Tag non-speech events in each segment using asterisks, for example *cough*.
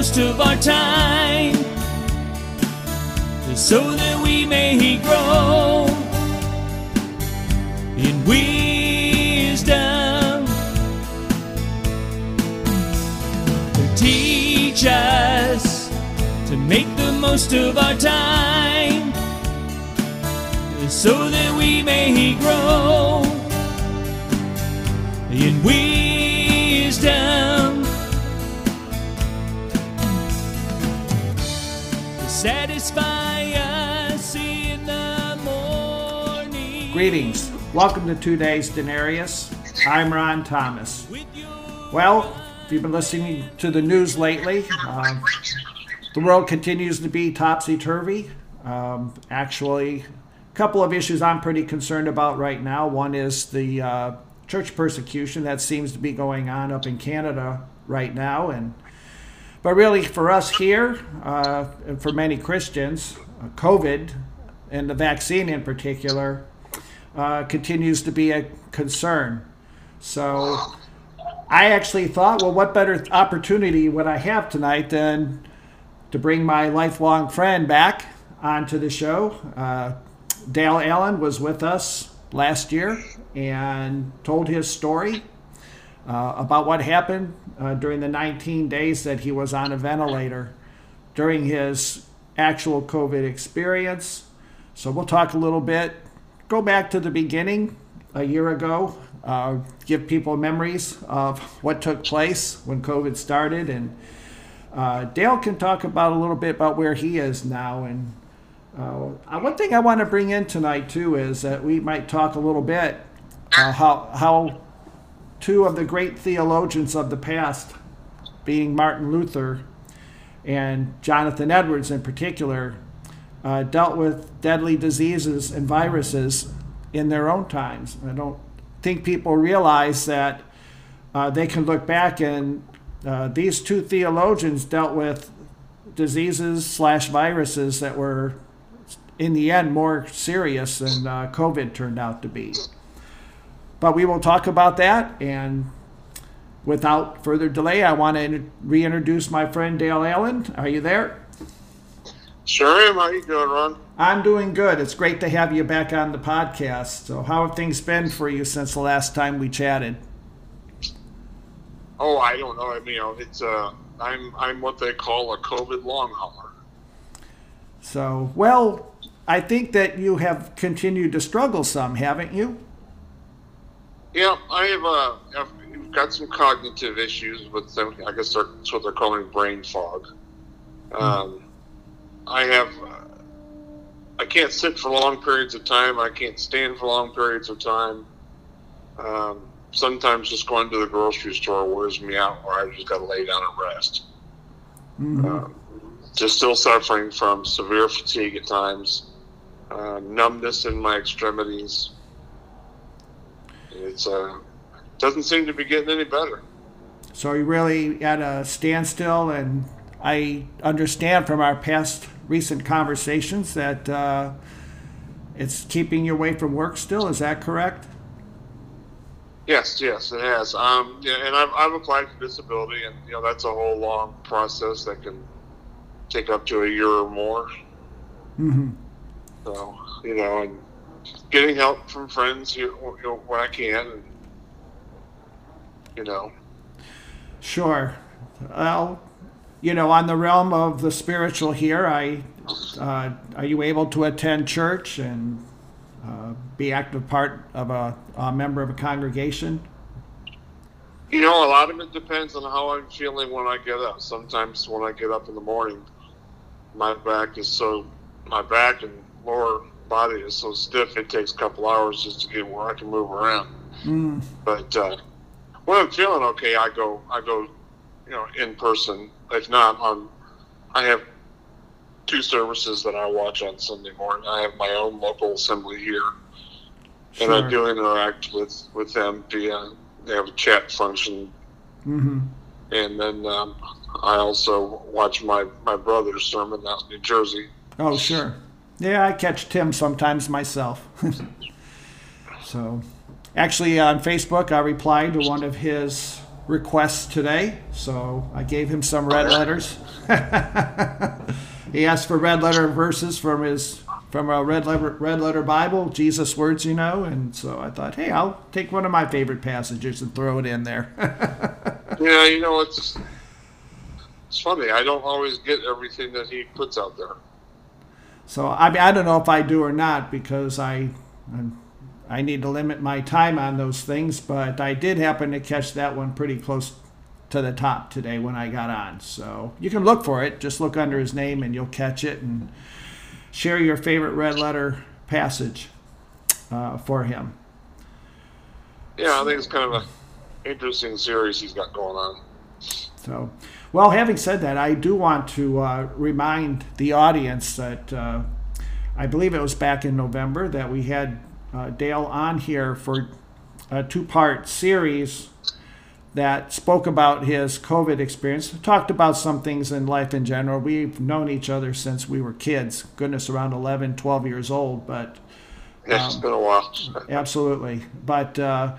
most of our time so that we may he grow in wisdom. Teach us to make the most of our time so that we may grow in wisdom. Greetings. Welcome to Today's Denarius. I'm Ron Thomas. Well, if you've been listening to the news lately, uh, the world continues to be topsy turvy. Um, actually, a couple of issues I'm pretty concerned about right now. One is the uh, church persecution that seems to be going on up in Canada right now, and but really for us here, uh, and for many Christians, uh, COVID and the vaccine in particular uh, continues to be a concern. So I actually thought, well, what better opportunity would I have tonight than to bring my lifelong friend back onto the show? Uh, Dale Allen was with us last year and told his story uh, about what happened uh, during the 19 days that he was on a ventilator during his actual COVID experience. So we'll talk a little bit, go back to the beginning a year ago, uh, give people memories of what took place when COVID started. And uh, Dale can talk about a little bit about where he is now. And uh, one thing I want to bring in tonight, too, is that we might talk a little bit uh, how, how two of the great theologians of the past, being Martin Luther and Jonathan Edwards in particular, uh, dealt with deadly diseases and viruses in their own times. I don't think people realize that uh, they can look back and uh, these two theologians dealt with diseases slash viruses that were in the end more serious than uh, COVID turned out to be. But we will talk about that. And without further delay, I want to reintroduce my friend Dale Allen. Are you there? Sure am. How you doing, Ron? I'm doing good. It's great to have you back on the podcast. So, how have things been for you since the last time we chatted? Oh, I don't know. I mean, you know, it's uh, I'm I'm what they call a COVID long hauler. So, well, I think that you have continued to struggle some, haven't you? Yeah, I have uh, I've got some cognitive issues with them. I guess that's what they're calling brain fog. Um, I have. Uh, I can't sit for long periods of time. I can't stand for long periods of time. Um, sometimes just going to the grocery store wears me out, where I just got to lay down and rest. Mm-hmm. Um, just still suffering from severe fatigue at times, uh, numbness in my extremities. It's uh, doesn't seem to be getting any better. So you really at a standstill, and I understand from our past recent conversations that uh, it's keeping you away from work still. Is that correct? Yes, yes, it has. Um, yeah, and I've, I've applied for disability, and you know that's a whole long process that can take up to a year or more. Mm-hmm. So you know, and getting help from friends you know, when I can, and, you know. Sure. Well, you know, on the realm of the spiritual here, I uh, are you able to attend church and uh, be active part of a, a member of a congregation? You know, a lot of it depends on how I'm feeling when I get up. Sometimes when I get up in the morning, my back is so my back and lower body is so stiff it takes a couple hours just to get where I can move around. Mm. But uh, when I'm feeling okay, I go I go, you know, in person. If not, on I have two services that I watch on Sunday morning. I have my own local assembly here, and I do interact with with them via they have a chat function, Mm-hmm. and then um, I also watch my my brother's sermon out in New Jersey. Oh, sure. Yeah, I catch Tim sometimes myself. *laughs* so, actually, on Facebook, I replied to one of his requests today, so I gave him some red letters. *laughs* he asked for red letter verses from his from a red letter red letter Bible, Jesus words, you know, and so I thought, hey, I'll take one of my favorite passages and throw it in there. *laughs* yeah, you know, it's it's funny. I don't always get everything that he puts out there. So I mean, I don't know if I do or not because I I need to limit my time on those things, but I did happen to catch that one pretty close to the top today when I got on. So you can look for it. Just look under his name and you'll catch it and share your favorite red letter passage uh, for him. Yeah, I think it's kind of an interesting series he's got going on. So, well, having said that, I do want to uh, remind the audience that uh, I believe it was back in November that we had uh, Dale on here for a two part series that spoke about his COVID experience, talked about some things in life in general. We've known each other since we were kids, goodness, around 11, 12 years old, but. Um, it's been a while. absolutely. But uh,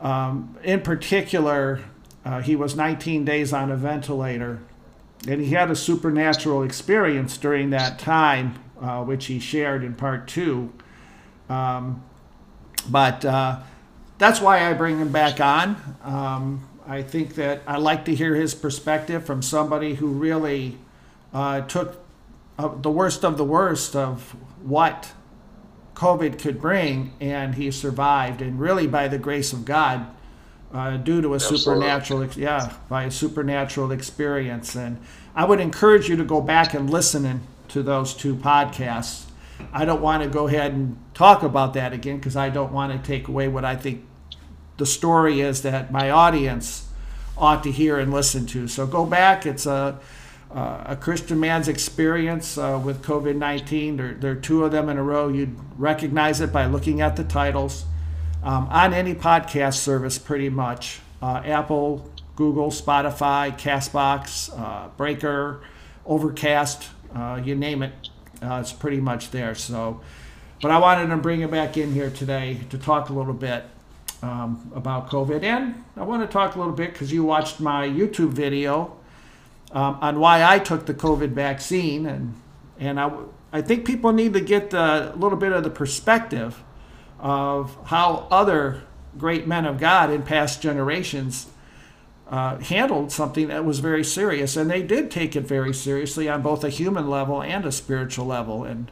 um, in particular, uh, he was 19 days on a ventilator, and he had a supernatural experience during that time, uh, which he shared in part two. Um, but uh, that's why I bring him back on. Um, I think that I like to hear his perspective from somebody who really uh, took uh, the worst of the worst of what COVID could bring, and he survived. And really, by the grace of God, uh, due to a Absolutely. supernatural, yeah, by a supernatural experience. And I would encourage you to go back and listen to those two podcasts. I don't want to go ahead and talk about that again because I don't want to take away what I think the story is that my audience ought to hear and listen to. So go back. It's a uh, a Christian man's experience uh, with COVID 19. There, there, are two of them in a row. You'd recognize it by looking at the titles um, on any podcast service, pretty much uh, Apple, Google, Spotify, Castbox, uh, Breaker, Overcast, uh, you name it. Uh, it's pretty much there. So, but I wanted to bring it back in here today to talk a little bit um, about COVID. And I want to talk a little bit because you watched my YouTube video um, on why I took the COVID vaccine. And, and I, I think people need to get a little bit of the perspective of how other great men of God in past generations uh, handled something that was very serious. And they did take it very seriously on both a human level and a spiritual level. And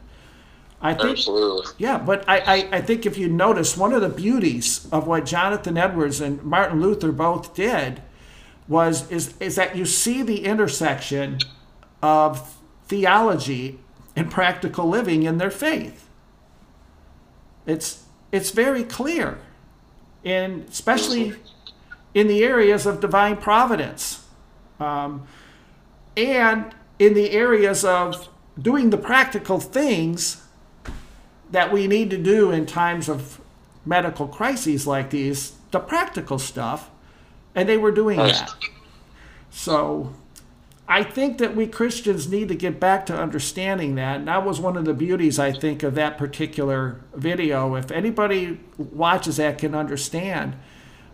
I think, Absolutely. Yeah, but I, I, I think if you notice, one of the beauties of what Jonathan Edwards and Martin Luther both did was is, is that you see the intersection of theology and practical living in their faith. It's it's very clear, and especially in the areas of divine providence, um, and in the areas of doing the practical things that we need to do in times of medical crises like these, the practical stuff, and they were doing that. So I think that we Christians need to get back to understanding that. And that was one of the beauties, I think, of that particular video. If anybody watches that can understand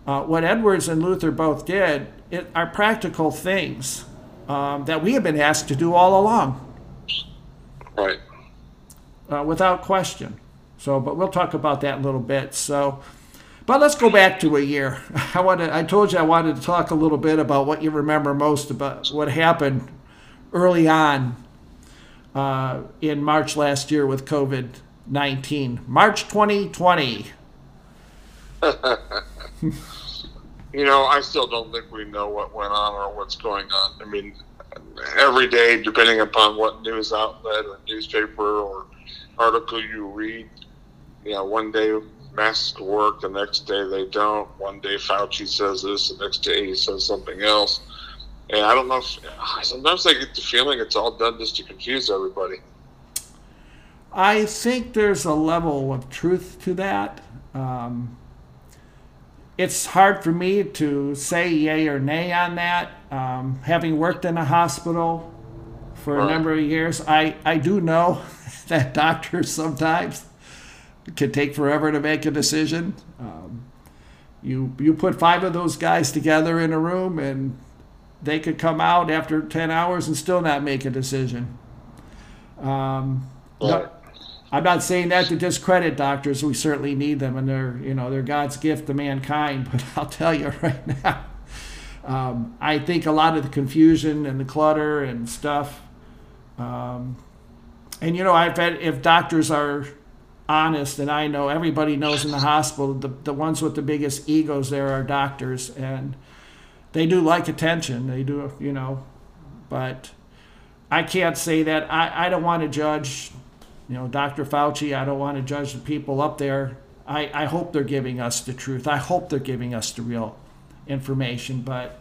uh, what Edwards and Luther both did, it are practical things um, that we have been asked to do all along. Right uh, without question. So, but we'll talk about that a little bit. So, but let's go back to a year. *laughs* I wanted, I told you I wanted to talk a little bit about what you remember most about what happened early on uh, in March last year with COVID 19. March 2020. *laughs* *laughs* you know, I still don't think we know what went on or what's going on. I mean, every day, depending upon what news outlet or newspaper or article you read, you know, one day masks work, the next day they don't. One day Fauci says this, the next day he says something else. And I don't know if sometimes I get the feeling it's all done just to confuse everybody. I think there's a level of truth to that. Um, it's hard for me to say yay or nay on that. Um, having worked in a hospital for right. a number of years, I, I do know *laughs* that doctors sometimes can take forever to make a decision. Um, You you put five of those guys together in a room, and they could come out after ten hours and still not make a decision. Um, no, I'm not saying that to discredit doctors. We certainly need them, and they're you know they're God's gift to mankind. *laughs* But I'll tell you right now, um, I think a lot of the confusion and the clutter and stuff. Um, and you know, I've had if doctors are honest, and I know everybody knows in the hospital, the the ones with the biggest egos there are doctors, and they do like attention. They do, you know, but I can't say that. I, I don't want to judge you know, Dr. Fauci, I don't want to judge the people up there. I, I hope they're giving us the truth. I hope they're giving us the real information. But,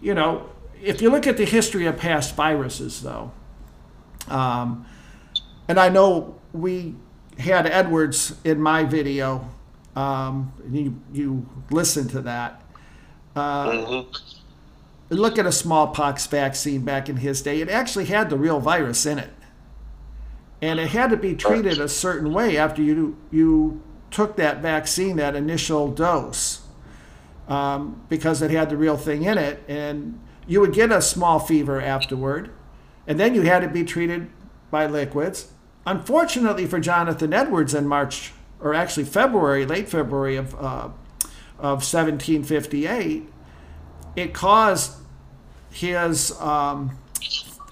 you know, if you look at the history of past viruses, though, um, and I know we had Edwards in my video, um, you, you listened to that. Uh, mm-hmm. Look at a smallpox vaccine back in his day. It actually had the real virus in it and it had to be treated a certain way after you you took that vaccine, that initial dose, um, because it had the real thing in it, and you would get a small fever afterward, and then you had to be treated by liquids. Unfortunately for Jonathan Edwards in March, or actually February, late February of uh, of 1758, it caused his um,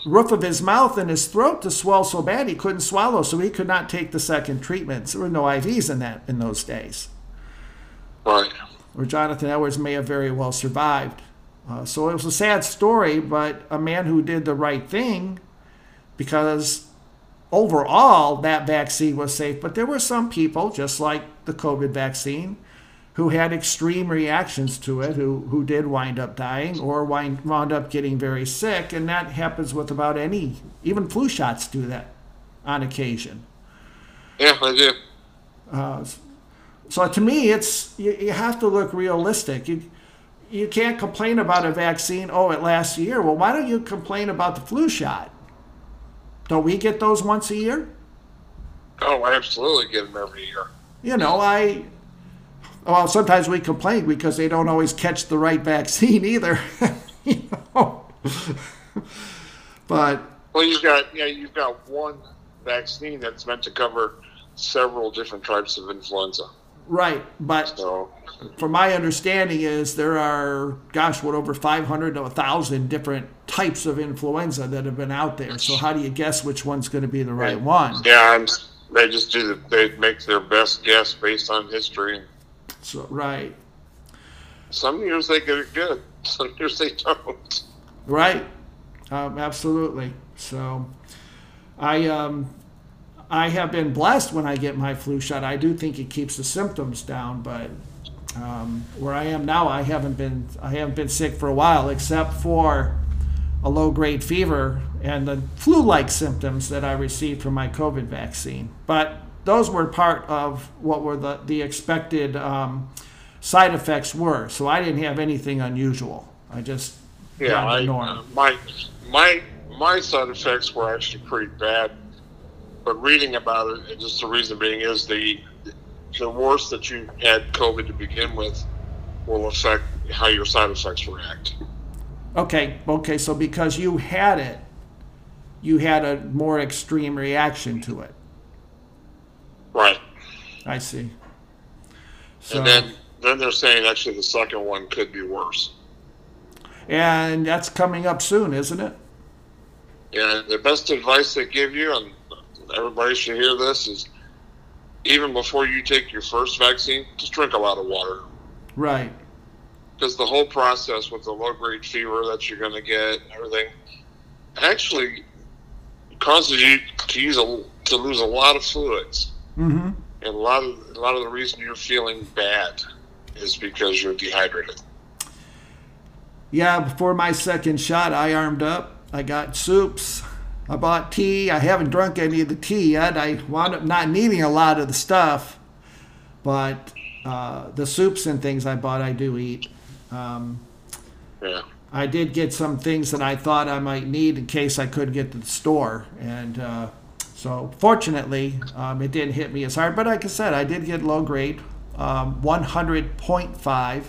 roof of his mouth and his throat to swell so bad he couldn't swallow, so he could not take the second treatments. There were no IVs in that in those days. Right. Or Jonathan Edwards may have very well survived. Uh, so it was a sad story, but a man who did the right thing because overall that vaccine was safe. But there were some people, just like the COVID vaccine, who had extreme reactions to it, who, who did wind up dying or wind, wound up getting very sick. And that happens with about any, even flu shots do that on occasion. Yeah, I do. Uh, so to me, it's you, you have to look realistic. You, you can't complain about a vaccine, oh, it lasts a year. Well, why don't you complain about the flu shot? Don't we get those once a year? Oh, I absolutely get them every year. You know, I well, sometimes we complain because they don't always catch the right vaccine either. *laughs* you know? but well, you've got yeah, you've got one vaccine that's meant to cover several different types of influenza. Right, but so. from my understanding is there are gosh, what over 500 to 1000 different types of influenza that have been out there. So how do you guess which one's going to be the right one? Yeah, I'm, they just do the, they make their best guess based on history so right. Some years they get it good. Some years they don't. Right. Um, absolutely. So, I um, I have been blessed when I get my flu shot. I do think it keeps the symptoms down, but um, where I am now, I haven't been I haven't been sick for a while, except for a low grade fever and the flu like symptoms that I received from my COVID vaccine. But those were part of what were the, the expected um, side effects were. So I didn't have anything unusual. I just yeah, I, uh, my my my side effects were actually pretty bad. But reading about it, just the reason being is the the worse that you had COVID to begin with will affect how your side effects react. Okay, okay. So because you had it, you had a more extreme reaction to it. Right. I see. So, and then then they're saying actually the second one could be worse. And that's coming up soon, isn't it? Yeah, the best advice they give you, and everybody should hear this, is even before you take your first vaccine, just drink a lot of water. Right. Because the whole process with the low grade fever that you're going to get and everything actually causes you to use a, to lose a lot of fluids. Mm-hmm. And a lot of a lot of the reason you're feeling bad is because you're dehydrated. Yeah, before my second shot, I armed up. I got soups. I bought tea. I haven't drunk any of the tea yet. I wound up not needing a lot of the stuff, but uh, the soups and things I bought, I do eat. Um, yeah. I did get some things that I thought I might need in case I couldn't get to the store, and uh, so fortunately, um, it didn't hit me as hard. But like I said, I did get low grade Um, 100.5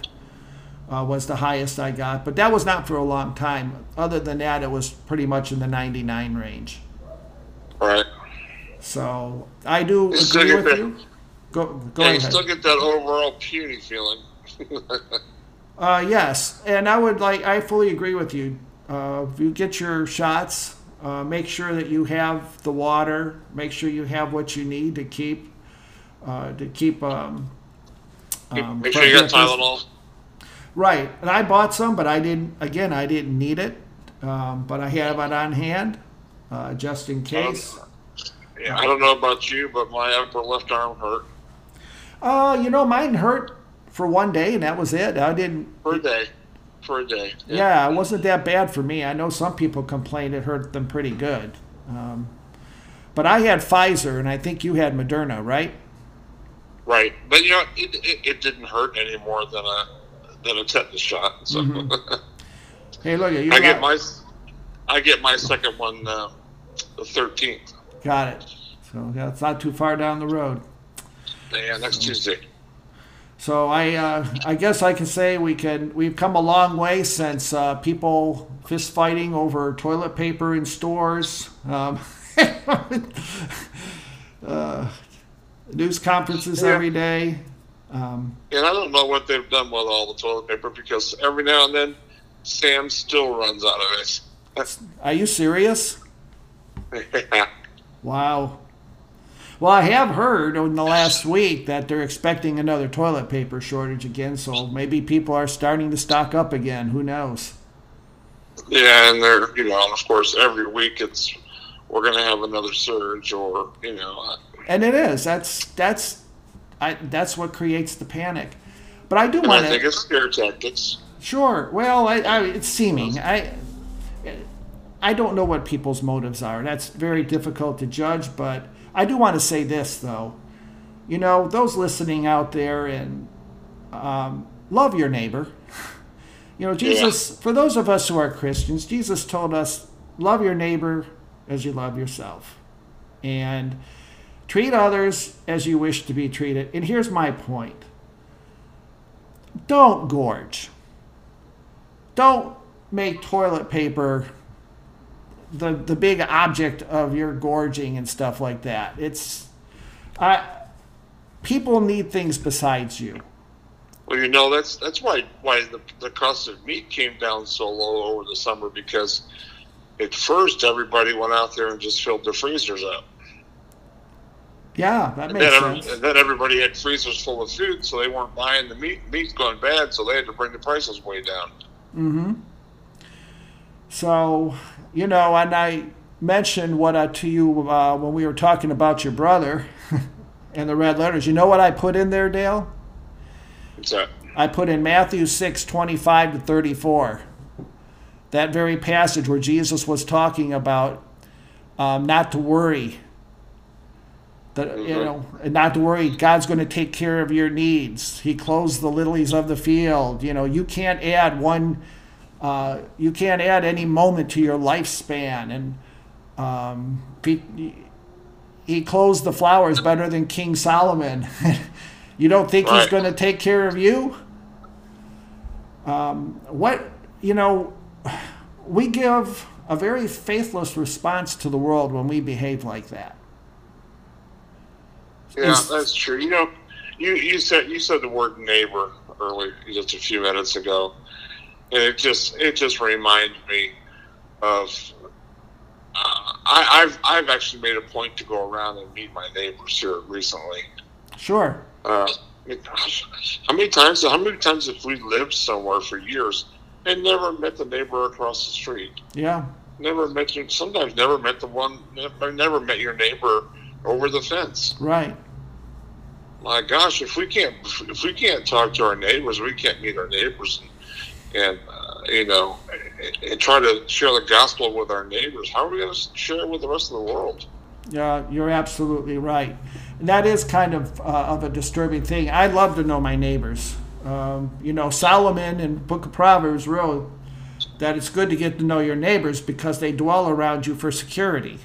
uh, was the highest I got, but that was not for a long time. Other than that, it was pretty much in the 99 range. Right. So I do You agree with that- you. Go, go Yeah, you ahead. still get that overall puny feeling. *laughs* Uh, yes, and I would like. I fully agree with you. Uh, if you get your shots, uh, make sure that you have the water. Make sure you have what you need to keep uh, to keep. Um, um, Make sure you got Tylenol. Right, and I bought some, but I didn't. Again, I didn't need it, um, but I have it on hand uh, just in case. Yeah, I don't know about you, but my upper left arm hurt Uh, you know, mine hurt for one day, and that was it. I didn't. for a day. For a day. Yeah, it wasn't that bad for me. I know some people complained it hurt them pretty good. Um, but I had Pfizer, and I think you had Moderna, right? Right, but you know, it, it, it didn't hurt any more than a than a tetanus shot. So *laughs* Hey, look at you. I get my I get my second one uh, the thirteenth. Got it. So that's not too far down the road. Yeah, next Tuesday. So I, uh, I guess I can say we can. We've come a long way since uh, people fist fighting over toilet paper in stores. Um, *laughs* uh, news conferences Yeah. every day. Um, And I don't know what they've done with all the toilet paper because every now and then Sam still runs out of it. *laughs* are you serious? *laughs* Wow. Well, I have heard in the last week that they're expecting another toilet paper shortage again, so maybe people are starting to stock up again. Who knows? yeah, and they're you know, and of course, every week it's we're gonna have another surge, or you know, And it is. That's that's I that's what creates the panic. But I do want to. I think to it's scare tactics. Sure. Well, I, I, it's seeming. I I don't know what people's motives are. That's very difficult to judge, but I do want to say this though. You know, those listening out there and um, love your neighbor. You know, Jesus, for those of us who are Christians, Jesus told us, love your neighbor as you love yourself. And treat others as you wish to be treated. And here's my point don't gorge. Don't make toilet paper the, the big object of your gorging and stuff like that. It's, I, people need things besides you. Well, you know that's that's why why the, the cost of meat came down so low over the summer because at first everybody went out there and just filled their freezers up, Yeah, that and makes then, sense. and then everybody had freezers full of food, so they weren't buying the meat. Meat's going bad, so they had to bring the prices way down. Mm-hmm. So, you know, and I mentioned what I, to you uh, when we were talking about your brother *laughs* and the red letters. You know what I put in there, Dale? What's that? I put in Matthew 6, 25 to 34. That very passage where Jesus was talking about um, not to worry. That, you Mhm. know, and not to worry, God's going to take care of your needs. He clothes the lilies of the field. You know, you can't add one, uh, you can't add any moment to your lifespan. And um, he, he clothes the flowers better than King Solomon. *laughs* you don't think he's going to take care of you? Um, what, you know, we give a very faithless response to the world when we behave like that. Yeah, Is- that's true. You know, you, you said you said the word neighbor earlier, just a few minutes ago, and it just it just reminded me of. Uh, I, I've I've actually made a point to go around and meet my neighbors here recently. Sure. Uh, I mean, gosh, how many times how many times have we lived somewhere for years and never met the neighbor across the street? Yeah. Never met you. Sometimes never met the one. Never, never met your neighbor over the fence. Right. my gosh, if we can't if we can't talk to our neighbors, we can't meet our neighbors and, and uh, you know and, try to share the gospel with our neighbors. How are we going to share it with the rest of the world? Yeah, you're absolutely right. And that is kind of uh, of a disturbing thing. I love to know my neighbors. Um, you know, Solomon in Book of Proverbs wrote that it's good to get to know your neighbors because they dwell around you for security.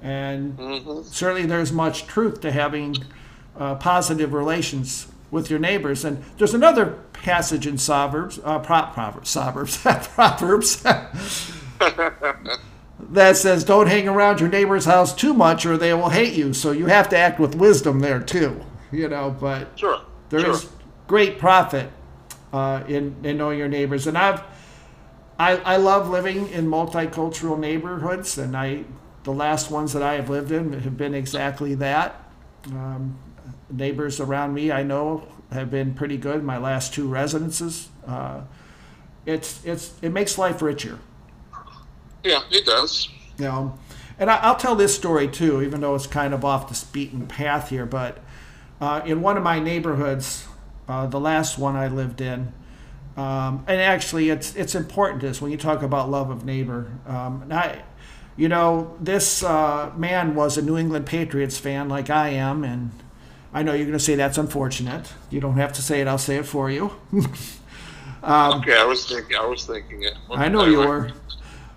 And hmm certainly there's much truth to having uh, positive relations with your neighbors. And there's another passage in Proverbs, uh, Proverbs, Proverbs, *laughs* Proverbs *laughs* that says, "Don't hang around your neighbor's house too much, or they will hate you." So you have to act with wisdom there too, you know. But sure, there sure. is great profit uh, in in knowing your neighbors, and I've I, I love living in multicultural neighborhoods, and I the last ones that I have lived in have been exactly that. Um, neighbors around me I know have been pretty good. My last two residences, uh, it's it's it makes life richer. Yeah, it does. You know, and I, will tell this story too, even though it's kind of off the beaten path here. But uh, in one of my neighborhoods, uh, the last one I lived in, um, and actually, it's it's important to this when you talk about love of neighbor. Um, I, you know, this uh, man was a New England Patriots fan, like I am, and I know you're going to say that's unfortunate. You don't have to say it; I'll say it for you. *laughs* um, okay, I was thinking. I was thinking it. I know you were,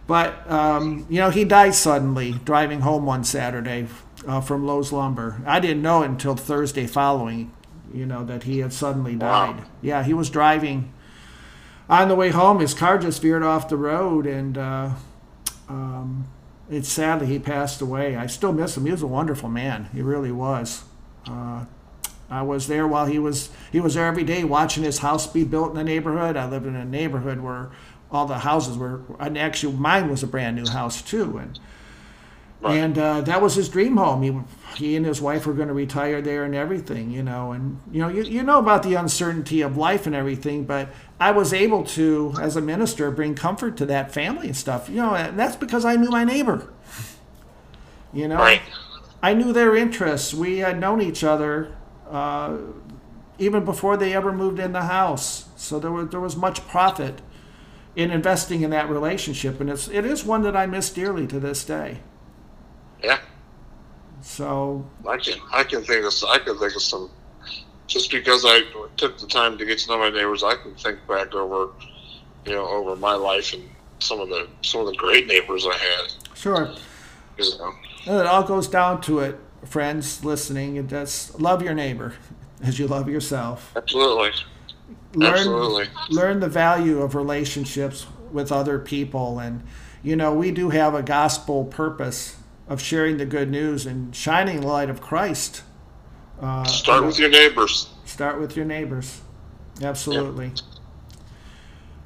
but um, you know, he died suddenly driving home one Saturday uh, from Lowe's Lumber. I didn't know until Thursday following. You know that he had suddenly died. Wow. Yeah, he was driving on the way home. His car just veered off the road, and uh, um, it's sadly he passed away. I still miss him. He was a wonderful man. He really was. Uh, I was there while he was he was there every day watching his house be built in the neighborhood. I lived in a neighborhood where all the houses were and actually mine was a brand new house too and right. and uh, that was his dream home. He he and his wife were going to retire there and everything, you know. And you know you, you know about the uncertainty of life and everything, but I was able to as a minister bring comfort to that family and stuff. You know, and that's because I knew my neighbor. You know. Right I knew their interests. We had known each other uh, even before they ever moved in the house. So there was there was much profit in investing in that relationship, and it's it is one that I miss dearly to this day. Yeah. So I can I can think of I can think of some. Just because I took the time to get to know my neighbors, I can think back over, you know, over my life and some of the some of the great neighbors I had. Sure. You know. And it all goes down to it, friends listening. It does love your neighbor *laughs* as you love yourself. Absolutely. Learn, Absolutely. Learn the value of relationships with other people. And, you know, we do have a gospel purpose of sharing the good news and shining the light of Christ. Uh, start with your neighbors. Start with your neighbors. Absolutely. Yep.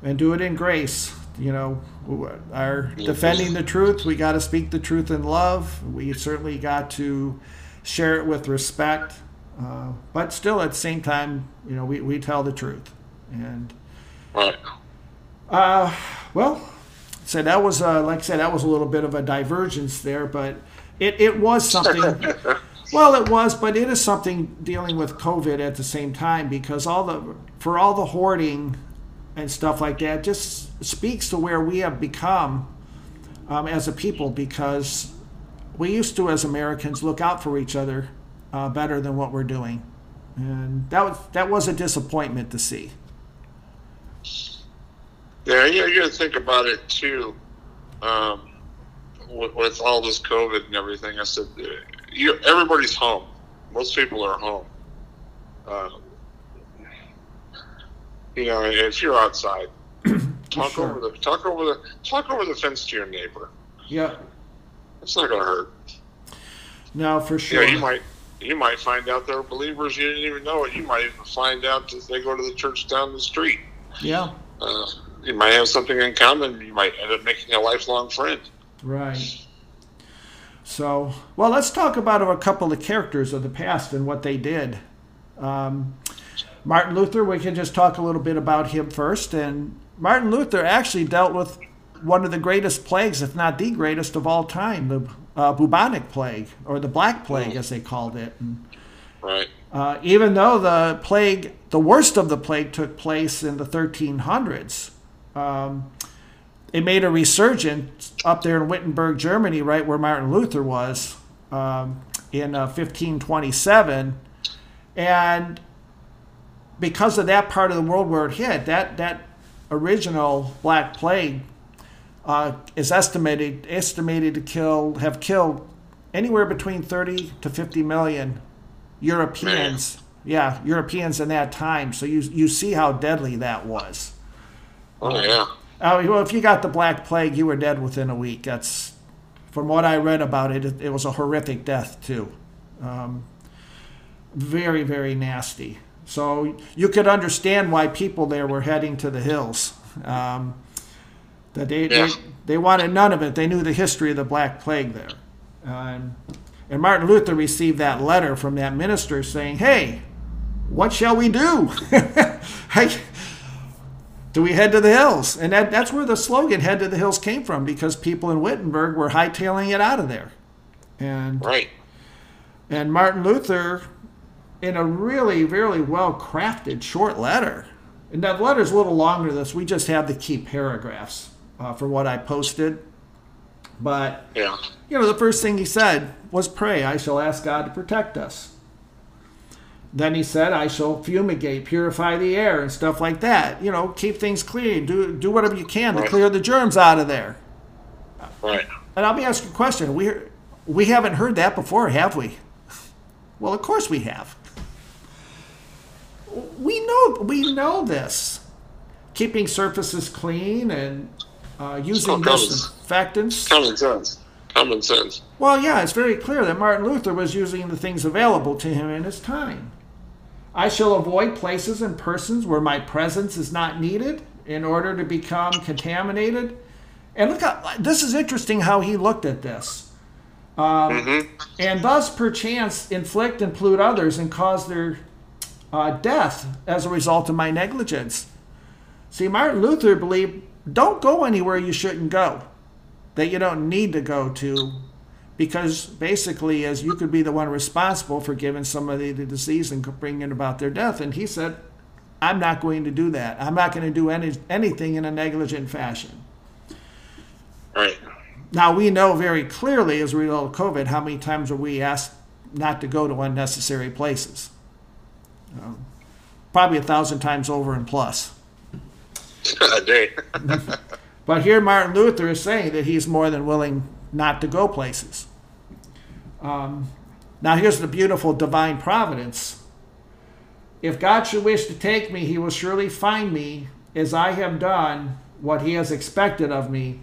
And do it in grace you know, are defending the truth. We got to speak the truth in love. We certainly got to share it with respect. Uh, but still, at the same time, you know, we, we tell the truth. And. Uh, well, so that was, uh, like I said, that was a little bit of a divergence there, but it, it was something. *laughs* well, it was, but it is something dealing with COVID at the same time because all the, for all the hoarding and stuff like that just speaks to where we have become um, as a people because we used to, as Americans, look out for each other uh, better than what we're doing. And that was, that was a disappointment to see. Yeah, you, you got to think about it too. Um, with, with, all this COVID and everything, I said, you, everybody's home. Most people are home. Uh, you know, if you're outside, *clears throat* talk sure. over the talk over the talk over the fence to your neighbor. Yeah, it's not to hurt. No, for sure. Yeah, you might you might find out they're believers you didn't even know it. You might even find out that they go to the church down the street. Yeah. Uh, you might have something in common. You might end up making a lifelong friend. Right. So, well, let's talk about a couple of characters of the past and what they did. Um, Martin Luther, we can just talk a little bit about him first. And Martin Luther actually dealt with one of the greatest plagues, if not the greatest of all time, the uh, bubonic plague, or the Black Plague, as they called it. And, right. Uh, even though the plague, the worst of the plague, took place in the 1300s, um, it made a resurgence up there in Wittenberg, Germany, right where Martin Luther was, um, in uh, 1527. And because of that part of the world where it hit, that that original Black Plague uh, is estimated estimated to kill have killed anywhere between 30 to 50 million Europeans. Man. yeah, Europeans in that time. So you you see how deadly that was. Oh yeah. Uh, well, if you got the Black Plague, you were dead within a week. That's from what I read about it. It, it was a horrific death too. Um, very very nasty. So you could understand why people there were heading to the hills. Um, that they, Yeah. they they wanted none of it. They knew the history of the Black Plague there. Um, and Martin Luther received that letter from that minister saying, "Hey, what shall we do? *laughs* Hey, do we head to the hills?" And that, that's where the slogan "Head to the Hills" came from, because people in Wittenberg were hightailing it out of there. And Right. and Martin Luther, in a really, really well crafted short letter, and that letter's a little longer than this. We just have the key paragraphs uh, for what I posted. But, Yeah. you know, the first thing he said was, Pray, I shall ask God to protect us. Then he said, I shall fumigate, purify the air, and stuff like that. You know, keep things clean, do, do whatever you can to Right. clear the germs out of there. Right. And I'll be asking a question. We we haven't heard that before, have we? Well, of course we have. We know we know this. Keeping surfaces clean and uh, using Oh, disinfectants. Common sense. Common sense. Well, yeah, it's very clear that Martin Luther was using the things available to him in his time. I shall avoid places and persons where my presence is not needed in order to become contaminated. And look how this is interesting how he looked at this. hmm And thus, perchance, inflict and pollute others and cause their uh, death as a result of my negligence. See, Martin Luther believed don't go anywhere you shouldn't go, that you don't need to go to, because basically, as you could be the one responsible for giving somebody the disease and bringing about their death. And he said, I'm not going to do that. I'm not going to do any, anything in a negligent fashion. Right. Now we know very clearly as a result of COVID how many times are we asked not to go to unnecessary places. Um, probably a thousand times over and plus. *laughs* *laughs* But here Martin Luther is saying that he's more than willing not to go places. Um, now here's the beautiful divine providence. If God should wish to take me, he will surely find me as I have done what he has expected of me.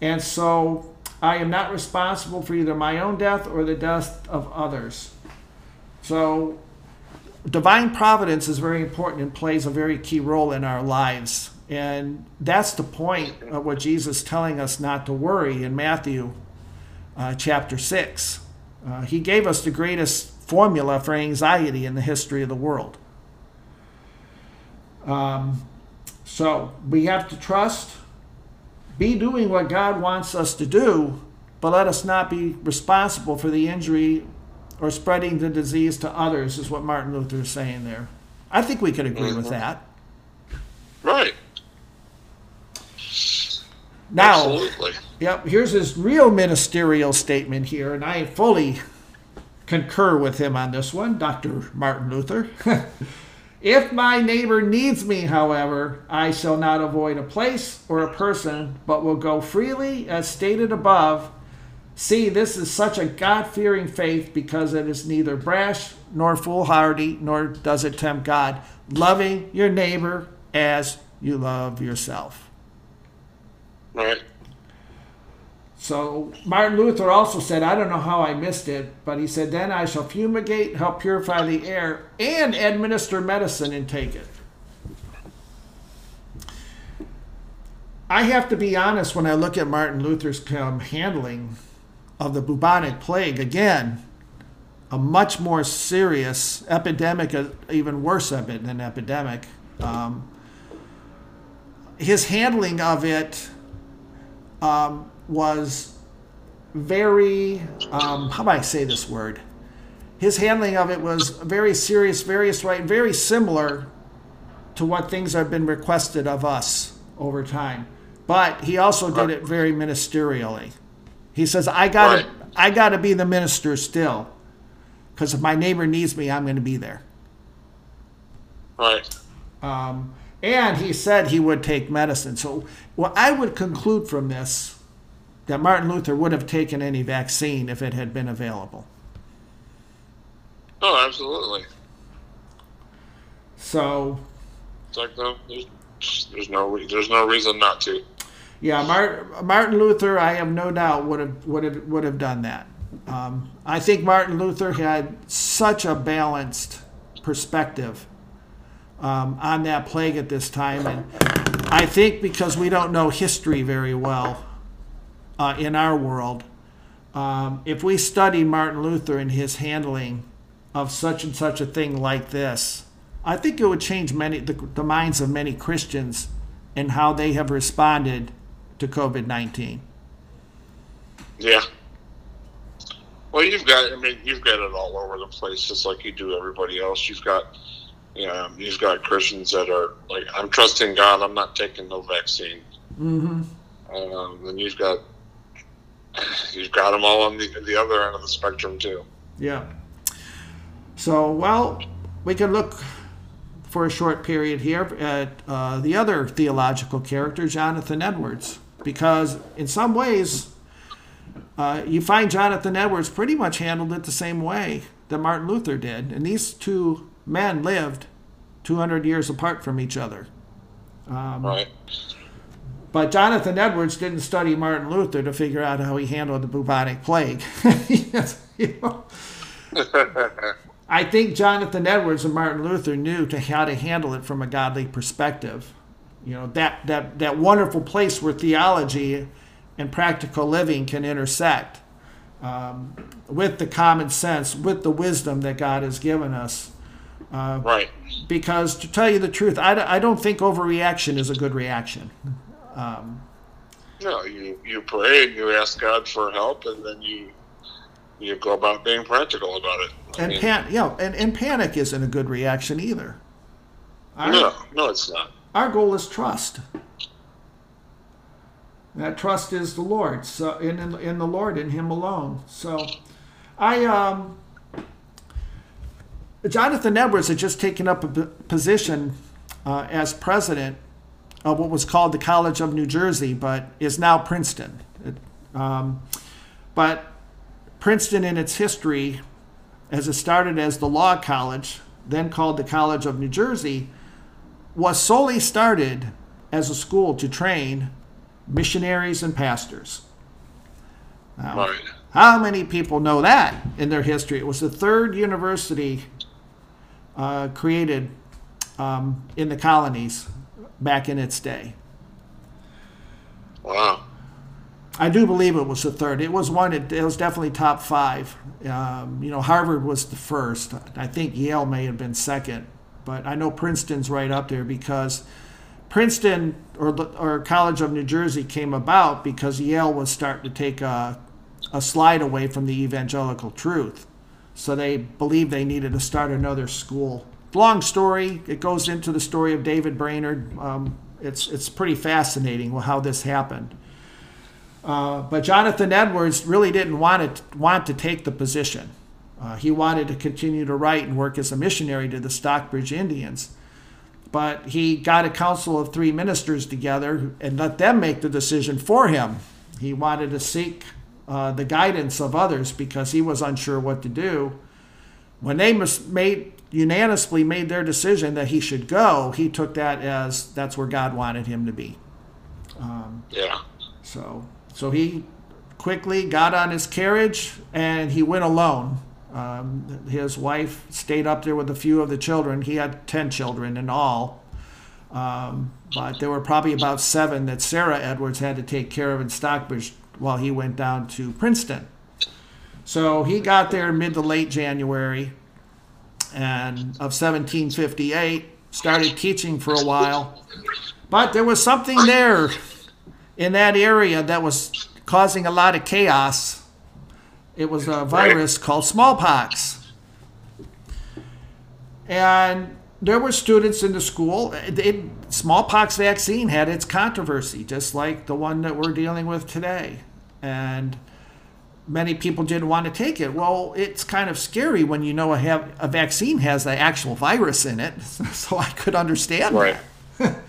And so I am not responsible for either my own death or the death of others. So divine providence is very important and plays a very key role in our lives. And that's the point of what Jesus is telling us not to worry in Matthew uh, chapter 6. Uh, he gave us the greatest formula for anxiety in the history of the world. Um, so we have to trust, be doing what God wants us to do, but let us not be responsible for the injury or spreading the disease to others, is what Martin Luther is saying there. I think we could agree with Mhm. that. Right. Now, Absolutely. Yep, here's his real ministerial statement here, and I fully concur with him on this one, Dr. Martin Luther. *laughs* if my neighbor needs me, however, I shall not avoid a place or a person, but will go freely, as stated above. See, this is such a God fearing faith because it is neither brash nor foolhardy, nor does it tempt God, loving your neighbor as you love yourself. Right. So Martin Luther also said, I don't know how I missed it, but he said, Then I shall fumigate, help purify the air, and administer medicine and take it. I have to be honest when I look at Martin Luther's um, handling of the bubonic plague. Again, a much more serious epidemic, uh, even worse of it than epidemic. Um, his handling of it um, was very um, how do I say this word? His handling of it was very serious, very right, very similar to what things have been requested of us over time. But he also did it very ministerially. He says, "I got to, Right. I got to be the minister still, because if my neighbor needs me, I'm going to be there." Right. Um, and he said he would take medicine. So, what I would conclude from this that Martin Luther would have taken any vaccine if it had been available. Oh, absolutely. So It's like no, there's, there's no there's no reason not to. Yeah, Martin, Luther, I have no doubt would have would have would have done that. Um, I think Martin Luther had such a balanced perspective um, on that plague at this time, and I think because we don't know history very well uh, in our world, um, if we study Martin Luther and his handling of such and such a thing like this, I think it would change many the, the minds of many Christians and how they have responded to COVID nineteen. Yeah. Well, you've got I mean you've got it all over the place, just like you do everybody else. You've got you know, you've got Christians that are like, I'm trusting God. I'm not taking no vaccine. Mm-hmm. Um, then you've got you've got them all on the the other end of the spectrum too. Yeah. So, well, we can look for a short period here at uh, the other theological character, Jonathan Edwards, because in some ways, uh, you find Jonathan Edwards pretty much handled it the same way that Martin Luther did. And these two men lived 200 years apart from each other. Um, Right. But Jonathan Edwards didn't study Martin Luther to figure out how he handled the bubonic plague. You *laughs* know? *laughs* I think Jonathan Edwards and Martin Luther knew to how to handle it from a godly perspective. You know, that, that, that wonderful place where theology and practical living can intersect um, with the common sense, with the wisdom that God has given us. Uh, right. because to tell you the truth, I, I don't think overreaction is a good reaction. Um, No, you you pray and you ask God for help, and then you you go about being practical about it. I and mean, pan, you know, and, and panic isn't a good reaction either. Our, no, no, it's not. Our goal is trust. That trust is the Lord, so in in, the Lord, in Him alone. So, I um, Jonathan Edwards had just taken up a position uh, as president of what was called the College of New Jersey, but is now Princeton. It, um, but Princeton, in its history, as it started as the Log College, then called the College of New Jersey, was solely started as a school to train missionaries and pastors. Now, Right. how many people know that in their history? It was the third university uh, created um, in the colonies back in its day. Wow. I do believe it was the third. It was one. It, it was definitely top five. Um, you know, Harvard was the first. I think Yale may have been second, but I know Princeton's right up there because Princeton or or College of New Jersey came about because Yale was starting to take a, a slide away from the evangelical truth. So they believed they needed to start another school. Long story. It goes into the story of David Brainerd. Um, it's it's pretty fascinating how this happened. Uh, but Jonathan Edwards really didn't want to want to take the position. Uh, he wanted to continue to write and work as a missionary to the Stockbridge Indians. But he got a council of three ministers together and let them make the decision for him. He wanted to seek uh, the guidance of others because he was unsure what to do. When they made unanimously made their decision that he should go, he took that as that's where God wanted him to be. Yeah. So, so he quickly got on his carriage and he went alone. Um, his wife stayed up there with a few of the children. He had 10 children in all. Um, but there were probably about seven that Sarah Edwards had to take care of in Stockbridge while he went down to Princeton. So he got there mid to late January and of 1758, started teaching for a while. But there was something there in that area that was causing a lot of chaos. It was a virus called smallpox. And there were students in the school. It, it- smallpox vaccine had its controversy, just like the one that we're dealing with today. And many people didn't want to take it. Well, it's kind of scary when you know a, have, a vaccine has the actual virus in it. *laughs* So I could understand Right. that. *laughs*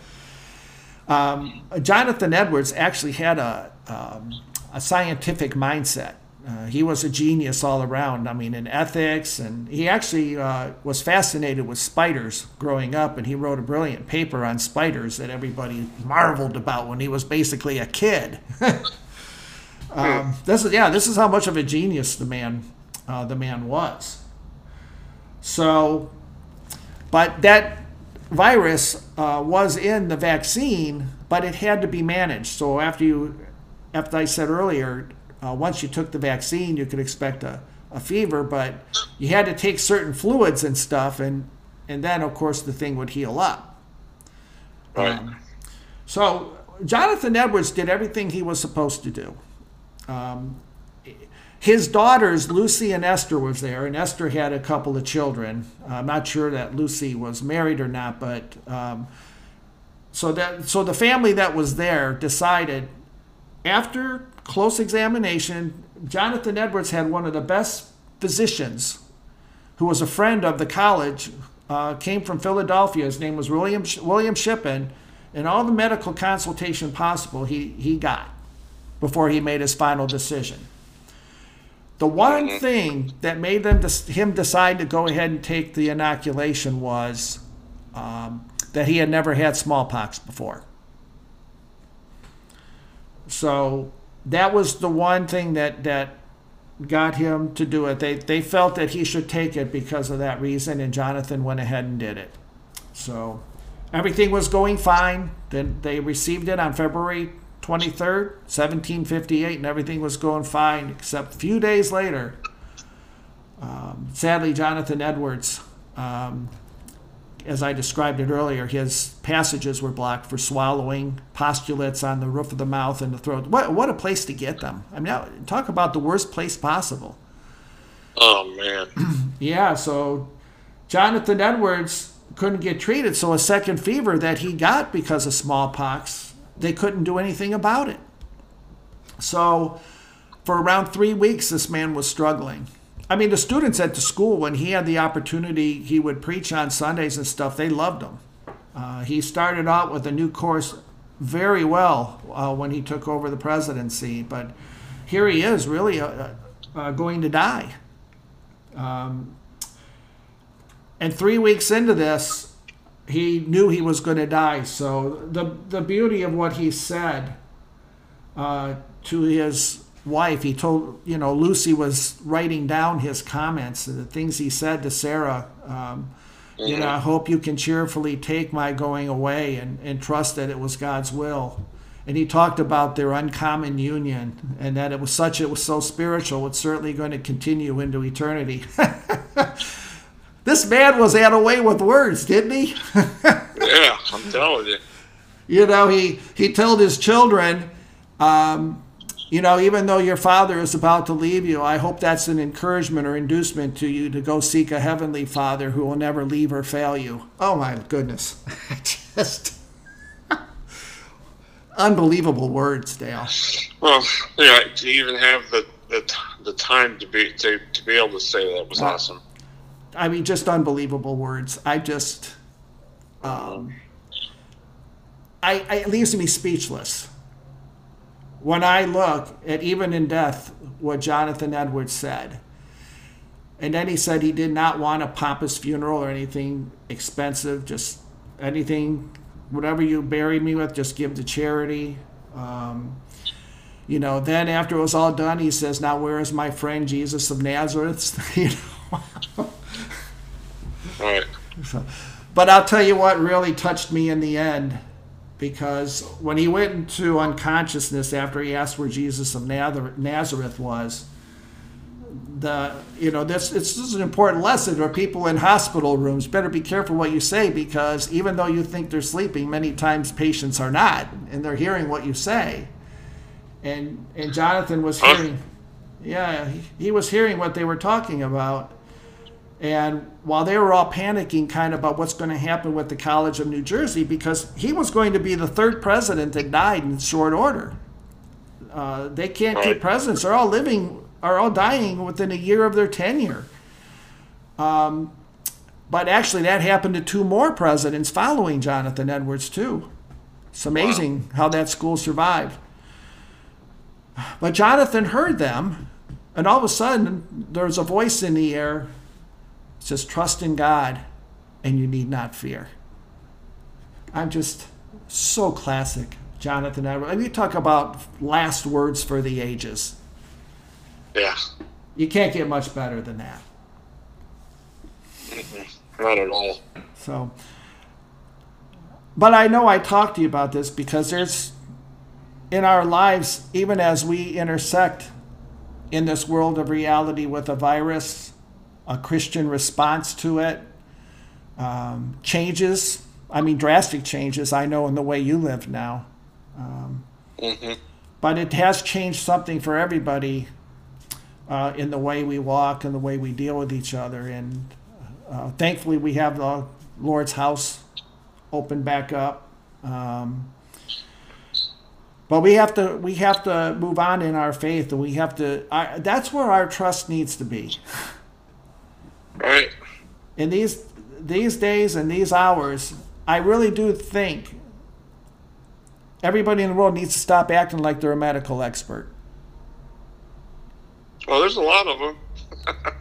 Um, Jonathan Edwards actually had a, um, a scientific mindset. Uh, he was a genius all around. I mean, in ethics, and he actually uh, was fascinated with spiders growing up, and he wrote a brilliant paper on spiders that everybody marveled about when he was basically a kid. *laughs* um, this is yeah, this is how much of a genius the man uh, the man was. So, but that virus uh, was in the vaccine, but it had to be managed. So after you, after I said earlier, uh, once you took the vaccine, you could expect a, a fever, but you had to take certain fluids and stuff, and and then of course the thing would heal up. Right. Um, so Jonathan Edwards did everything he was supposed to do. Um, his daughters, Lucy and Esther, was there, and Esther had a couple of children. I'm not sure that Lucy was married or not, but um, so that so the family that was there decided after close examination, Jonathan Edwards had one of the best physicians who was a friend of the college, uh, came from Philadelphia. His name was William, William Shippen, and all the medical consultation possible he, he got before he made his final decision. The one thing that made them him decide to go ahead and take the inoculation was um, that he had never had smallpox before. So that was the one thing that that got him to do it. They they felt that he should take it because of that reason, and Jonathan went ahead and did it. So everything was going fine. Then they received it on February 23rd, 1758, and everything was going fine, except a few days later. Um, sadly, Jonathan Edwards um, as I described it earlier, his passages were blocked for swallowing, pustules on the roof of the mouth and the throat. What, what a place to get them. I mean, talk about the worst place possible. Oh, man. *clears throat* yeah, so Jonathan Edwards couldn't get treated, so a second fever that he got because of smallpox, they couldn't do anything about it. So for around three weeks, this man was struggling. I mean, the students at the school, when he had the opportunity, he would preach on Sundays and stuff. They loved him. Uh, he started out with a new course very well uh, when he took over the presidency, but here he is, really uh, uh going to die. Um, and three weeks into this, he knew he was going to die. So the the beauty of what he said uh, to his wife, he told, you know, Lucy was writing down his comments, the things he said to Sarah. Um, mm-hmm. You know, I hope you can cheerfully take my going away and, and trust that it was God's will. And he talked about their uncommon union and that it was such, it was so spiritual, it's certainly going to continue into eternity. *laughs* this man was out of way with words, didn't he? *laughs* yeah, I'm telling you. You know, he, he told his children, um, you know, even though your father is about to leave you, I hope that's an encouragement or inducement to you to go seek a heavenly father who will never leave or fail you. Oh my goodness. *laughs* Just *laughs* unbelievable words, Dale. Well, yeah, to even have the, the, the time to be to, to be able to say that was uh, awesome. I mean, just unbelievable words. I just, um, I, I it leaves me speechless when I look at even in death what Jonathan Edwards said. And then he said he did not want a pompous funeral or anything expensive, just anything, whatever you bury me with, just give to charity. Um, you know, then after it was all done, he says, Now where is my friend Jesus of Nazareth? *laughs* you know. right. *laughs* So, but I'll tell you what really touched me in the end because when he went into unconsciousness after he asked where Jesus of Nazareth was, the you know this it's this is an important lesson for people in hospital rooms. Better be careful what you say because even though you think they're sleeping, many times patients are not, and they're hearing what you say. And and Jonathan was hearing, yeah, he, he was hearing what they were talking about, and while they were all panicking kind of about what's going to happen with the College of New Jersey, because he was going to be the third president that died in short order. Uh, they can't keep presidents. They're all living, are all dying within a year of their tenure. Um, but actually, that happened to two more presidents following Jonathan Edwards, too. It's amazing wow. how that school survived. But Jonathan heard them And all of a sudden, there's a voice in the air it says, Trust in God, and you need not fear. I'm just so classic, Jonathan Edwards. And you talk about last words for the ages. Yeah. You can't get much better than that. Not at all. So, but I know I talked to you about this because there's in our lives, even as we intersect in this world of reality with a virus, a Christian response to it, um, changes. I mean, drastic changes. I know in the way you live now. Um, hmm but it has changed something for everybody uh, in the way we walk and the way we deal with each other. And uh, thankfully, we have the Lord's house open back up. Um, but we have to we have to move on in our faith, and we have to. I, that's where our trust needs to be. *laughs* Right. in these these days and these hours, I really do think everybody in the world needs to stop acting like they're a medical expert. Well, there's a lot of them. *laughs*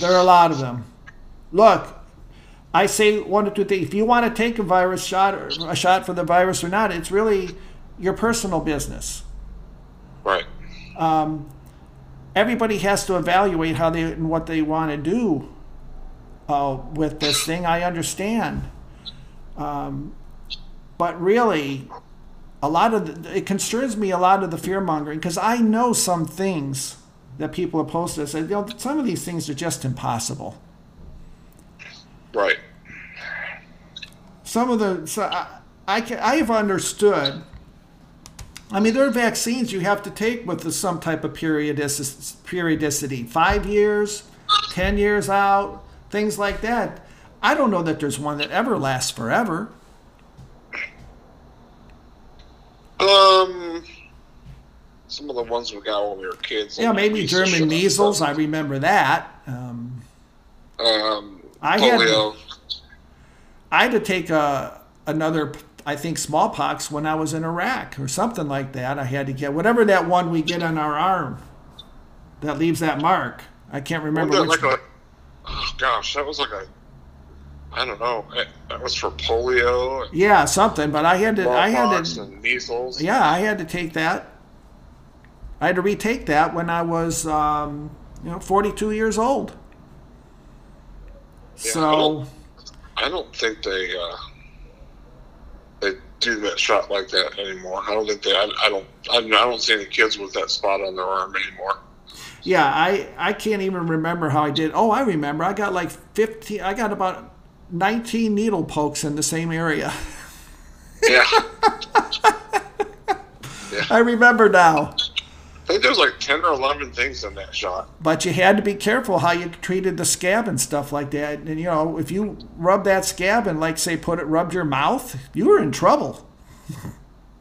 There are a lot of them. Look, I say one or two things. If you want to take a virus shot or a shot for the virus or not, it's really your personal business. Right. Um, everybody has to evaluate how they and what they want to do uh, with this thing. I understand, um, but really, a lot of the, it concerns me. A lot of the fear mongering because I know some things that people have posted. Said, you know, some of these things are just impossible. Right. some of the so I, I can I have understood. I mean, there are vaccines you have to take with the, some type of periodicity, five years, ten years out, things like that. I don't know that there's one that ever lasts forever. Um, some of the ones we got when we were kids. Yeah, maybe German measles. I remember that. Um, Um, I had- I had to take a another, I think, smallpox when I was in Iraq or something like that. I had to get whatever that one we get on our arm that leaves that mark. I can't remember Wasn't which. that like a, oh gosh, that was like a, I don't know. That was for polio, Yeah, something. But I had to. I had to. measles. Yeah, I had to take that. I had to retake that when I was, um, you know, 42 years old. Yeah, So I don't think they uh, they do that shot like that anymore. I don't think they. I, I don't. I, I don't see any kids with that spot on their arm anymore. yeah, I I can't even remember how I did. Oh, I remember. I got like 15. I got about 19 needle pokes in the same area. Yeah, *laughs* I remember now. Think there's like ten or eleven things in that shot. But you had to be careful how you treated the scab and stuff like that. And you know, if you rub that scab and like say put it rubbed your mouth, you were in trouble. *laughs*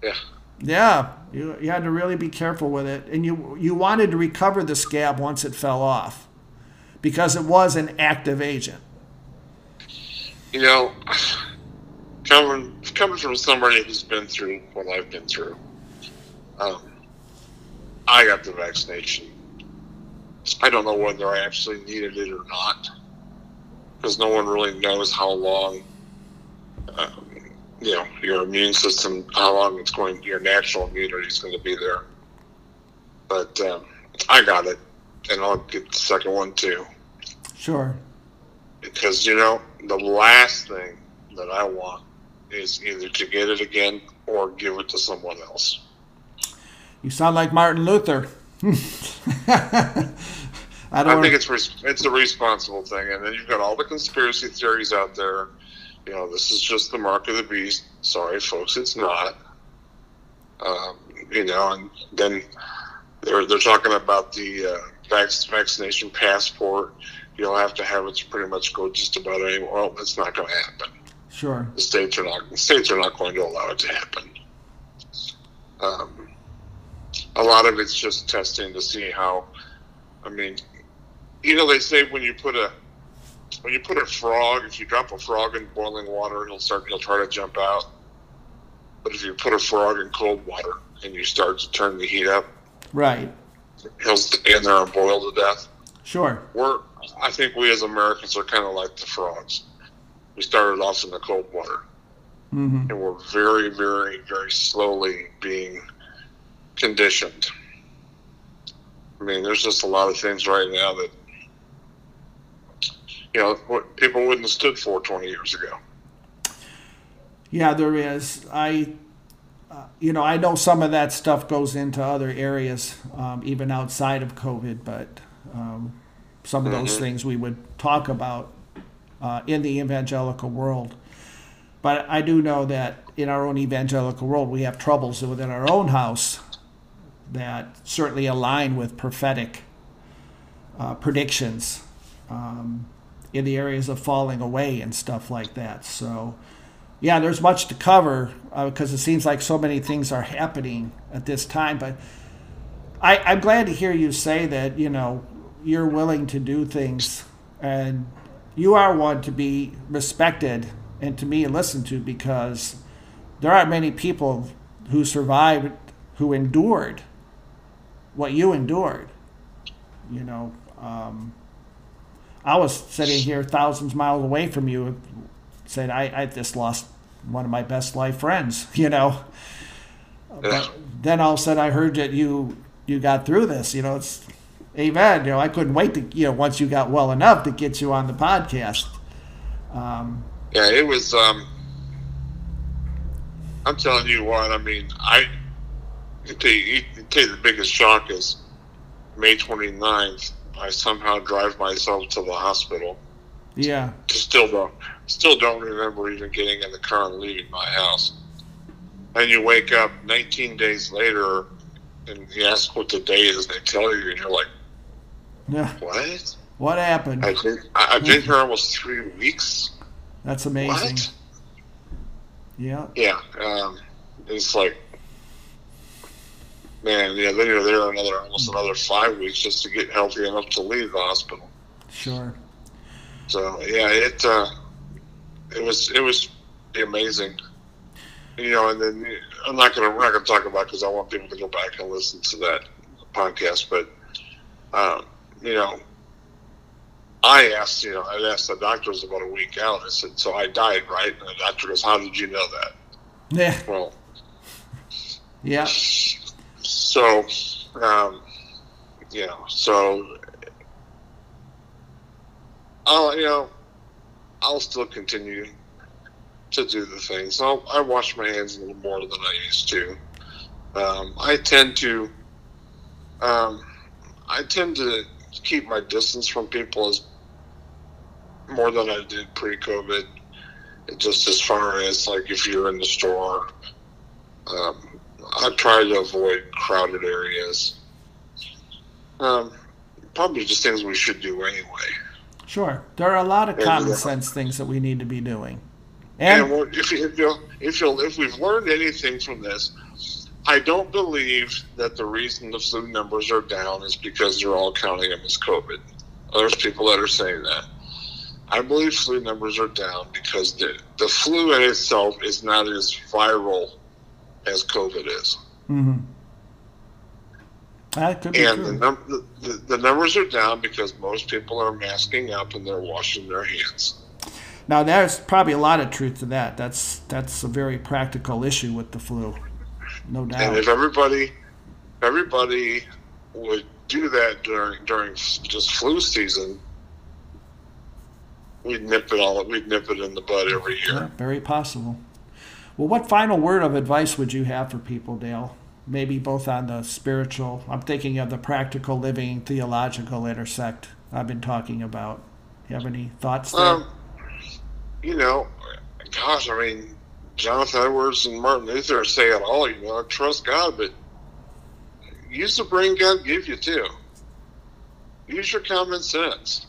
Yeah, Yeah, you, you had to really be careful with it, and you you wanted to recover the scab once it fell off, because it was an active agent. you know, *sighs* coming coming from somebody who's been through what I've been through, um, I got the vaccination. I don't know whether I actually needed it or not, because no one really knows how long, um, you know, your immune system, how long it's going, your natural immunity is going to be there. But um, I got it, and I'll get the second one too Sure. because you know the last thing that I want is either to get it again or give it to someone else. You sound like Martin Luther. I *laughs* I don't. think it's res- it's a responsible thing, and then you've got all the conspiracy theories out there. You know, this is just the mark of the beast. Sorry, folks, it's not. Um, you know, and then they're they're talking about the uh, vac- vaccination passport. You'll have to have it to pretty much go just about anywhere. Well, that's not going to happen. sure. the states are not the states are not going to allow it to happen. Um, a lot of it's just testing to see how. I mean, you know, they say when you put a when you put a frog, if you drop a frog in boiling water, he'll start. He'll try to jump out. But if you put a frog in cold water and you start to turn the heat up, Right. he'll stay in there and boil to death. Sure. We're, I think we as Americans are kind of like the frogs. We started off in the cold water, hmm and we're very, very, very slowly being conditioned. I mean, there's just a lot of things right now that you know what people wouldn't have stood for 20 years ago. Yeah, there is. I, uh, you know, I know some of that stuff goes into other areas, um, even outside of COVID, but um, some of those Mhm. things we would talk about uh, in the evangelical world. But I do know that in our own evangelical world, we have troubles within our own house that certainly align with prophetic uh, predictions um, in the areas of falling away and stuff like that. So, yeah, there's much to cover because it seems like so many things are happening at this time. But I, I'm glad to hear you say that, you know, you're willing to do things and you are one to be respected and to me listened to because there aren't many people who survived, who endured what you endured. You know, um, I was sitting here thousands of miles away from you, said I, I just lost one of my best life friends. *laughs* You know, but then all of a sudden I heard that you you got through this. You know, it's amen. You know, I couldn't wait to you know once you got well enough to get you on the podcast. Um, Yeah, it was. Um, I'm telling you what. I mean, I you, tell you the biggest shock is May 29th. I somehow drive myself to the hospital. yeah, Still don't, still don't remember even getting in the car and leaving my house. And you wake up 19 days later, and you ask what the day is, they tell you, and you're like, yeah. "What? What happened? I've been, I've been here almost three weeks. That's amazing. What?" Yeah, Yeah, um, it's like, man, yeah, then you're there another almost another five weeks just to get healthy enough to leave the hospital. sure. So yeah, it uh, it was it was amazing, you know. And then I'm not gonna we're not gonna talk about because I want people to go back and listen to that podcast. But um, you know, I asked you know I asked the doctors about a week out. I said, so I died, right? And the doctor goes, how did you know that? Yeah, Well, yeah, So, um, you know, so I'll, you know, I'll still continue to do the things. I'll, I wash my hands a little more than I used to. Um, I tend to, um, I tend to keep my distance from people as more than I did pre-COVID. Just as far as like if you're in the store, um, I try to avoid crowded areas. Um, probably just things we should do anyway. sure. There are a lot of common sense things that we need to be doing. And, And well, if, if, you if, you if we've learned anything from this, I don't believe that the reason the flu numbers are down is because they're all counting them as COVID. There's people that are saying that. I believe flu numbers are down because the, the flu in itself is not as viral as COVID is. hmm that could be And the, num- the, the, numbers are down because most people are masking up and they're washing their hands. Now there's probably a lot of truth to that. That's that's a very practical issue with the flu, no doubt. And if everybody, everybody would do that during during just flu season, we'd nip it all. We'd nip it in the bud every Yeah, year. very possible. Well, what final word of advice would you have for people, Dale? Maybe both on the spiritual. I'm thinking of the practical living, theological intersect I've been talking about. You have any thoughts there? Um, you know, gosh, I mean, Jonathan Edwards and Martin Luther say it all. You know, trust God, but use the brain God gave you too. Use your common sense.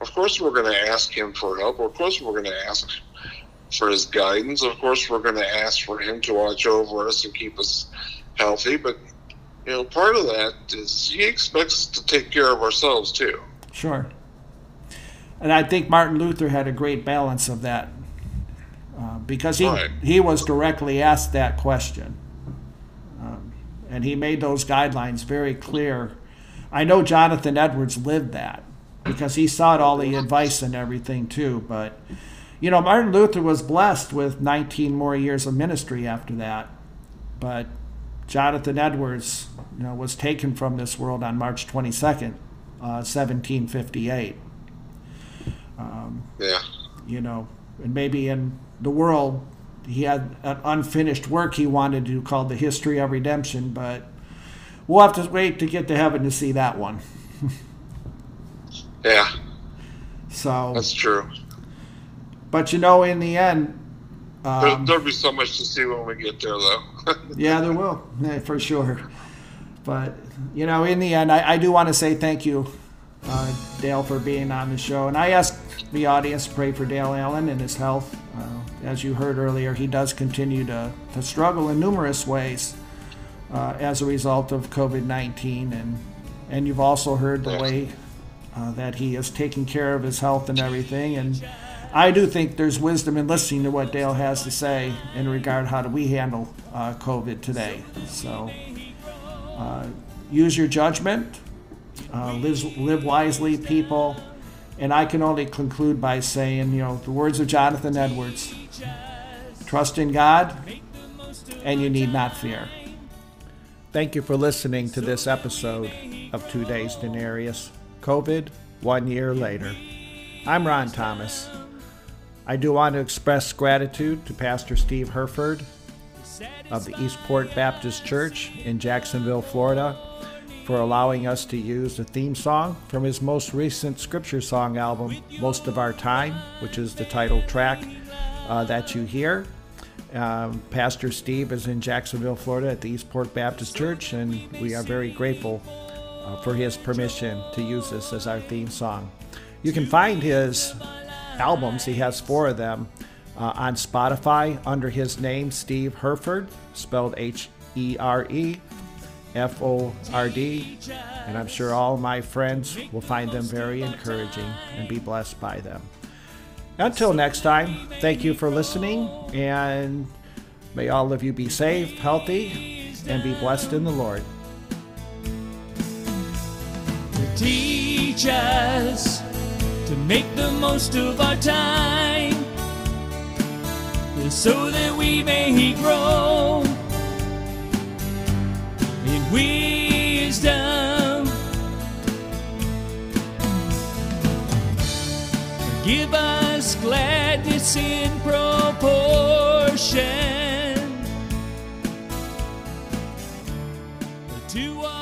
Of course, we're going to ask Him for help. Of course, we're going to ask for His guidance. Of course, we're going to ask for Him to watch over us and keep us healthy. But you know, part of that is He expects us to take care of ourselves too. Sure. And I think Martin Luther had a great balance of that uh, because he Right. he was directly asked that question. Um, and he made those guidelines very clear. I know Jonathan Edwards lived that because he sought all the advice and everything too. But, you know, Martin Luther was blessed with 19 more years of ministry after that. But Jonathan Edwards, you know, was taken from this world on March 22nd, uh, 1758. Um, yeah. You know, and maybe in the world, he had an unfinished work he wanted to do called The History of Redemption, but we'll have to wait to get to heaven to see that one. *laughs* yeah. So that's true. But you know, in the end, um, there'll, there'll be so much to see when we get there, though. *laughs* yeah, there will, for sure. But you know, in the end, I, I do want to say thank you, uh, Dale, for being on the show, and I ask the audience to pray for Dale Allen and his health. Uh, as you heard earlier, he does continue to, to struggle in numerous ways uh, as a result of COVID 19. And, and you've also heard the way uh, that he is taking care of his health and everything. And I do think there's wisdom in listening to what Dale has to say in regard how do we handle uh, COVID today. So uh, use your judgment, uh, live, live wisely, people. And I can only conclude by saying, you know, the words of Jonathan Edwards trust in God, and you need not fear. Thank you for listening to this episode of Today's Denarius COVID, one year later. I'm Ron Thomas. I do want to express gratitude to Pastor Steve Hereford of the Eastport Baptist Church in Jacksonville, Florida for allowing us to use the theme song from his most recent scripture song album, Most of Our Time, which is the title track uh, that you hear. Um, Pastor Steve is in Jacksonville, Florida at the Eastport Baptist Church, and we are very grateful uh, for his permission to use this as our theme song. You can find his albums, he has four of them, uh, on Spotify under his name, Steve Hereford, spelled H E R E F O R D, and I'm sure all my friends will find them very encouraging and be blessed by them. Until next time, thank you for listening, and may all of you be safe, healthy, and be blessed in the Lord. Teach us to make the most of our time so that we may grow in wisdom. Give us gladness in proportion to